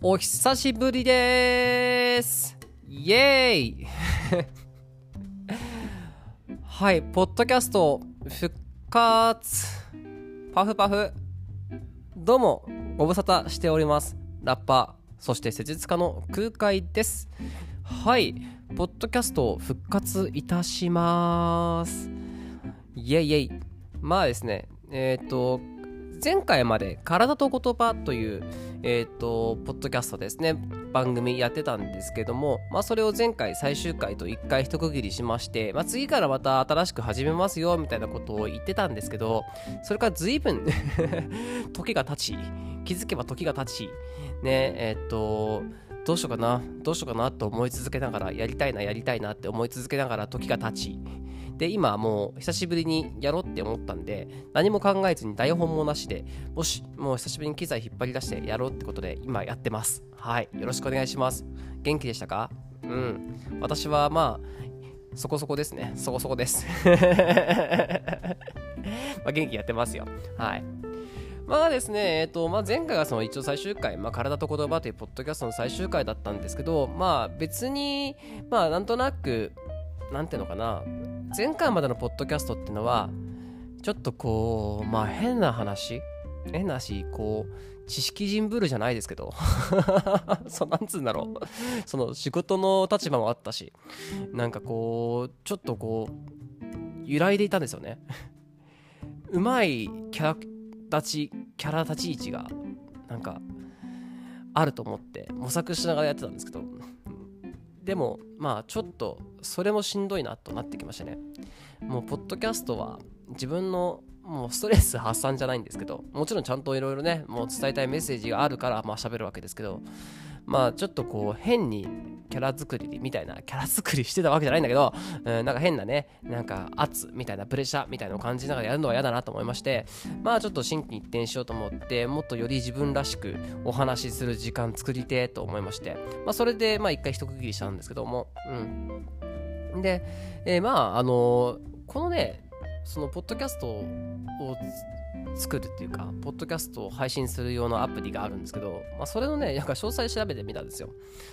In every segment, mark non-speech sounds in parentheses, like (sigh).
お久しぶりですイエーイはい、ポッドキャスト復活パフパフどうも、ご無沙汰しております。ラッパー、そして施術家の空海です。はい、ポッドキャスト復活いたします。イェイイェイ。まあですね、えっ、と、前回まで体と言葉という、えっ、と、ポッドキャストですね、番組やってたんですけども、まあそれを前回最終回と一回一区切りしまして、まあ次からまた新しく始めますよ、みたいなことを言ってたんですけど、それから随分 (laughs) 時が経ち、気づけば時が経ち、ね、えっ、と、どうしようかな、どうしようかなと思い続けながら、やりたいな、やりたいなって思い続けながら時が経ち、で、今もう久しぶりにやろうって思ったんで、何も考えずに台本もなしで、もし、もう久しぶりに機材引っ張り出してやろうってことで、今やってます。はい。よろしくお願いします。元気でしたか？うん。私はまあ、そこそこですね。そこそこです。(laughs) まあ元気やってますよ。はい。まあですね、えっと、まあ、前回がその一応最終回、まあ、体と言葉というポッドキャストの最終回だったんですけど、まあ別に、まあなんとなく、なんていうのかな、前回までのポッドキャストっていうのは、ちょっとこう、まあ変な話変な話、こう、知識人ブルじゃないですけど、(laughs) そうなんつうんだろう。その仕事の立場もあったし、なんかこう、ちょっとこう、揺らいでいたんですよね。うまいキャラ立ち、キャラ立ち位置が、なんか、あると思って模索しながらやってたんですけど、でも、まあ、ちょっと、それもしんどいなとなってきましたね。もう、ポッドキャストは、自分の、もうストレス発散じゃないんですけど、もちろんちゃんといろいろね、もう伝えたいメッセージがあるから、まあ喋るわけですけど、まあちょっとこう変にキャラ作りみたいな、キャラ作りしてたわけじゃないんだけど、うん、なんか変なね、なんか圧みたいなプレッシャーみたいなのを感じながらやるのは嫌だなと思いまして、まあちょっと心機一転しようと思って、もっとより自分らしくお話しする時間作りてと思いまして、まあそれでまあ一回一区切りしたんですけども、うん。で、えまああのこのね、そのポッドキャストを作るっていうか、ポッドキャストを配信する用のアプリがあるんですけど、まあ、それのね、なんか詳細調べてみたんですよ。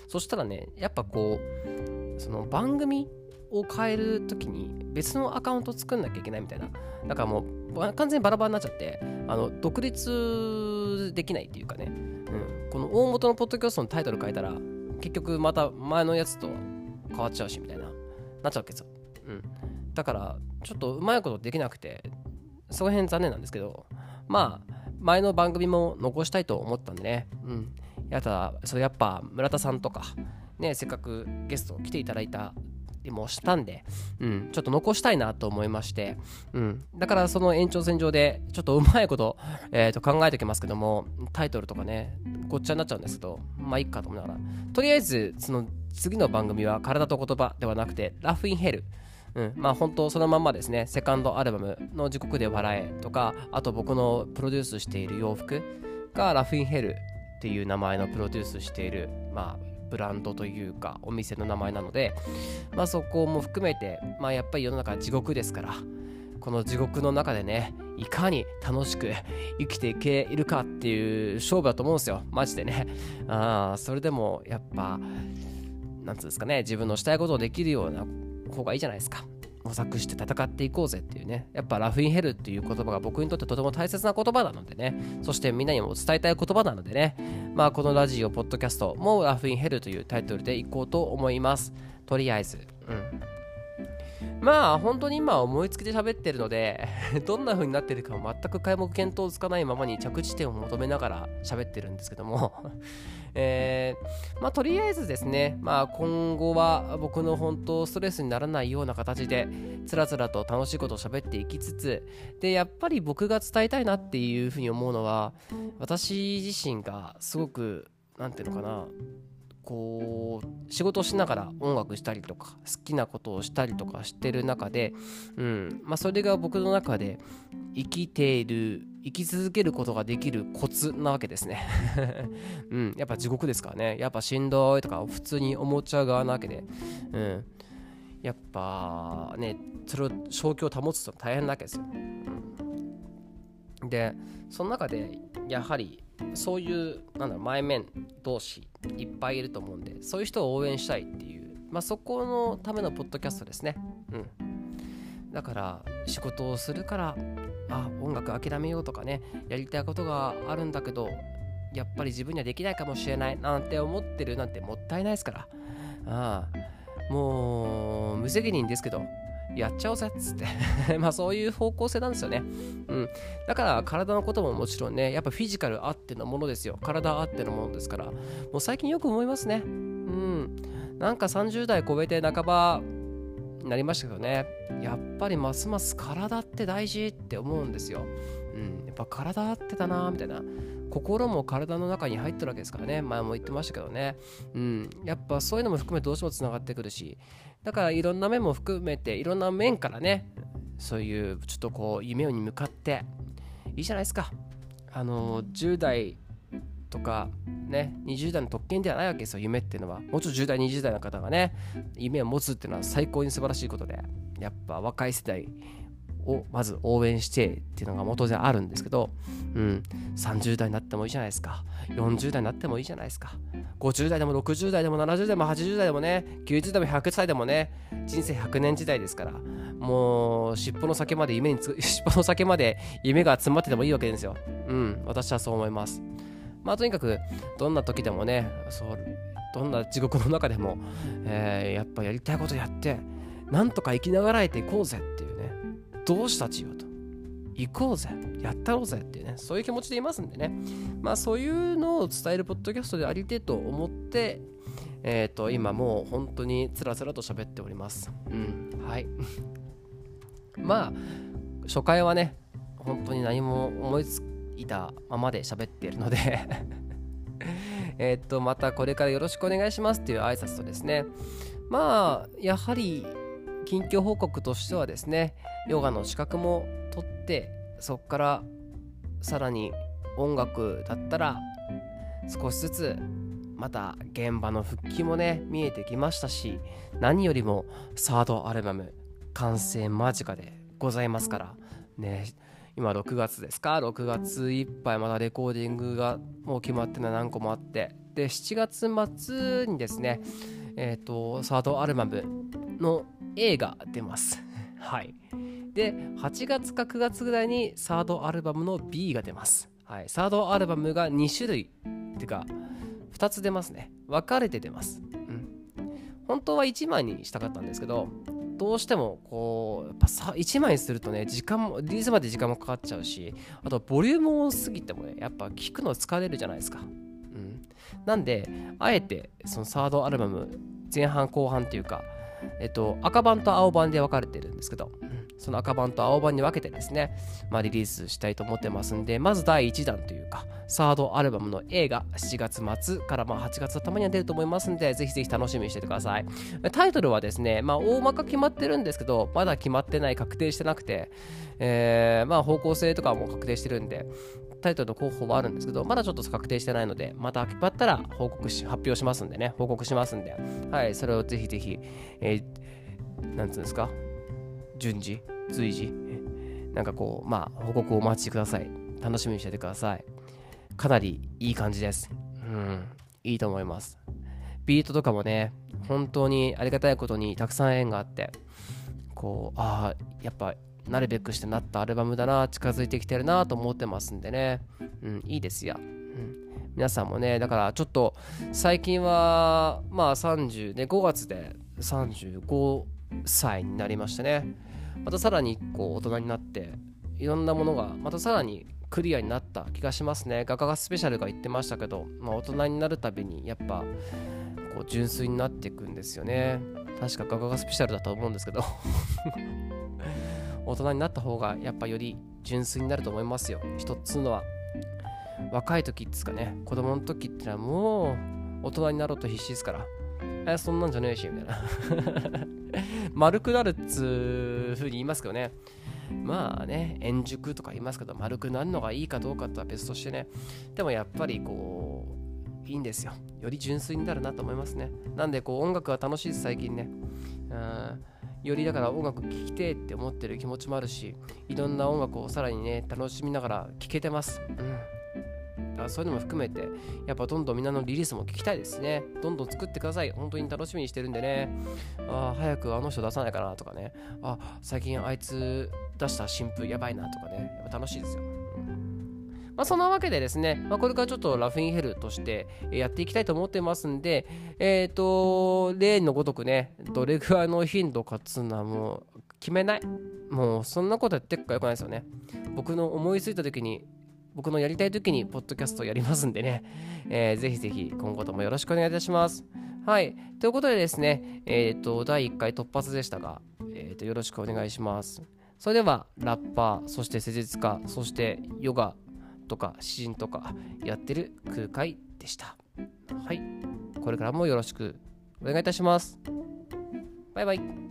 そしたらね、やっぱこう、その番組を変えるときに別のアカウント作んなきゃいけないみたいな。だからもう完全にバラバラになっちゃって、あの独立できないっていうかね、うん、この大元のポッドキャストのタイトル変えたら、結局また前のやつと変わっちゃうしみたいな、なっちゃうわけですよ。うん。だから、ちょっとうまいことできなくて、その辺残念なんですけど、まあ、前の番組も残したいと思ったんでね、うん。やったそれやっぱ村田さんとか、ね、せっかくゲスト来ていただいたりもしたんで、うん、ちょっと残したいなと思いまして、うん。だからその延長線上で、ちょっとうまいこと、(laughs) えー、と考えておきますけども、タイトルとかね、ごっちゃになっちゃうんですけど、まあいいかと思いながら、とりあえず、その次の番組は体と言葉ではなくて、ラフインヘル。うん、まあ本当そのまんまですね、セカンドアルバムの時刻で笑えとか、あと僕のプロデュースしている洋服がラフインヘルっていう名前のプロデュースしている、まあブランドというかお店の名前なので、まあそこも含めて、まあやっぱり世の中地獄ですから、この地獄の中でね、いかに楽しく生きていけるかっていう勝負だと思うんですよ、マジでね。あ、それでもやっぱ、なんつうんですかね、自分のしたいことをできるような方がいいじゃないですか。模索して戦っていこうぜっていうね。やっぱラフインヘルっていう言葉が僕にとってとても大切な言葉なのでね。そしてみんなにも伝えたい言葉なのでね。まあこのラジオ、ポッドキャストもラフインヘルというタイトルでいこうと思います。とりあえず。うん。まあ本当に今思いつきで喋ってるので (laughs) どんな風になってるか全く皆目見当つかないままに着地点を求めながら喋ってるんですけどもえー、まあとりあえずですねまあ今後は僕の本当ストレスにならないような形でつらつらと楽しいことを喋っていきつつでやっぱり僕が伝えたいなっていうふうに思うのは私自身がすごく何て言うのかなこう仕事をしながら音楽したりとか好きなことをしたりとかしてる中で、うんまあ、それが僕の中で生きている生き続けることができるコツなわけですね、(laughs) うん、やっぱ地獄ですからね。やっぱしんどいとか普通に思っちゃう側なわけで、うん、やっぱねそれを正気を保つと大変なわけですよ、うん、でその中でやはりそういうなんだろう前面同士いっぱいいると思うんでそういう人を応援したいっていう、まあ、そこのためのポッドキャストですね。うん、だから仕事をするからあ音楽諦めようとかねやりたいことがあるんだけどやっぱり自分にはできないかもしれないなんて思ってるなんてもったいないですから。ああもう無責任ですけど。やっちゃおうぜっつって (laughs) まあそういう方向性なんですよね。うん。だから体のことももちろんね、やっぱフィジカルあってのものですよ。体あってのものですから、もう最近よく思いますね。うん。なんか30代超えて半ばになりましたけどね、やっぱりますます体って大事って思うんですよ。うん。やっぱ体あってたなみたいな。心も体の中に入ってるわけですからね。前も言ってましたけどね。うん。やっぱそういうのも含めどうしてもつながってくるし。だからいろんな面も含めていろんな面からねそういうちょっとこう夢に向かっていいじゃないですか。あの10代とかね20代の特権ではないわけですよ夢っていうのは。もうちょっと10代20代の方がね夢を持つっていうのは最高に素晴らしいことで。やっぱ若い世代をまず応援してっていうのが元であるんですけど、うん、30代になってもいいじゃないですか。40代になってもいいじゃないですか。50代でも60代でも70代でも80代でもね90代でも100歳でもね人生100年時代ですからもう尻尾の先まで夢につ (laughs) 尻尾の先まで夢が詰まっててもいいわけですよ。うん私はそう思います。まあとにかくどんな時でもねそうどんな地獄の中でも、えー、やっぱやりたいことやってなんとか生きながらえていこうぜってどうしたちよと。行こうぜ。やったろうぜっていうね。そういう気持ちでいますんでね。まあそういうのを伝えるポッドキャストでありてと思ってえっ、ー、と今もう本当につらつらと喋っております。うん。はい。(laughs) まあ初回はね本当に何も思いついたままで喋っているので。(laughs) えっとまたこれからよろしくお願いしますっていう挨拶とですね。まあやはり近況報告としてはですねヨガの資格も取ってそこからさらに音楽だったら少しずつまた現場の復帰もね見えてきましたし何よりもサードアルバム完成間近でございますからね今6月ですか？6月いっぱいまだレコーディングがもう決まってるの何個もあって。で7月末にですねえっ、とサードアルバムの A が出ます。はい。で8月か9月ぐらいにサードアルバムの B が出ます。はい。サードアルバムが2種類っていうか2つ出ますね。分かれて出ます。うん。本当は1枚にしたかったんですけどどうしてもこうやっぱさ1枚にするとね時間もリリースまで時間もかかっちゃうしあとボリューム多すぎてもねやっぱ聞くの疲れるじゃないですか。うん。なんであえてそのサードアルバム前半後半っていうかえっと、赤版と青版で分かれてるんですけど、その赤版と青版に分けてですね、まあ、リリースしたいと思ってますんで、まず第1弾というか、サードアルバムの A が7月末からまあ8月頭には出ると思いますんで、ぜひぜひ楽しみにしててください。タイトルはですね、まあ、大まか決まってるんですけど、まだ決まってない、確定してなくて、えー、まあ方向性とかも確定してるんで、タイトルの候補はあるんですけど、まだちょっと確定してないので、また決まったら報告し、発表しますんでね、報告しますんで、はい、それをぜひぜひ、えー、なんつうんですか、順次、随時、なんかこう、まあ、報告をお待ちください。楽しみにしててください。かなりいい感じです。うん、いいと思います。ビートとかもね、本当にありがたいことにたくさん縁があって、こう、ああ、やっぱなるべくしてなったアルバムだな近づいてきてるなと思ってますんでね。うんいいですよ、うん、皆さんもねだからちょっと最近はまあ30ね5月で35歳になりましてね。またさらにこう大人になっていろんなものがまたさらにクリアになった気がしますね。画家がスペシャルが言ってましたけど、まあ、大人になるたびにやっぱこう純粋になっていくんですよね。確か画家がスペシャルだと思うんですけど。大人になった方がやっぱより純粋になると思いますよ。一つのは若い時っつかね子供の時ってのはもう大人になろうと必死ですから。えそんなんじゃねえしみたいな。(laughs) 丸くなるっつう風に言いますけどね。まあね円熟とか言いますけど丸くなるのがいいかどうかとは別としてね。でもやっぱりこういいんですよ。より純粋になるなと思いますね。なんでこう音楽が楽しいです最近ね。うんよりだから音楽聴きてって思ってる気持ちもあるしいろんな音楽をさらにね楽しみながら聴けてます、うん、だからそういうのも含めてやっぱどんどんみんなのリリースも聞きたいですね。どんどん作ってください。本当に楽しみにしてるんでね。あ早くあの人出さないかなとかね。あ最近あいつ出した新譜やばいなとかね。やっぱ楽しいですよ、まあ、そんなわけでですね、まあ、これからちょっとラフィンヘルとしてやっていきたいと思ってますんで、えっ、ー、と、例のごとくね、どれぐらいの頻度かつうのはもう決めない。もうそんなことやってっかよくないですよね。僕の思いついた時に、僕のやりたい時にポッドキャストやりますんでね、えー、ぜひぜひ今後ともよろしくお願いいたします。はい。ということでですね、えっ、ー、と、第1回突発でしたが、えっ、ー、と、よろしくお願いします。それでは、ラッパー、そして施術家、そしてヨガとか詩人とかやってる空海でした。はい。これからもよろしくお願いいたします。バイバイ。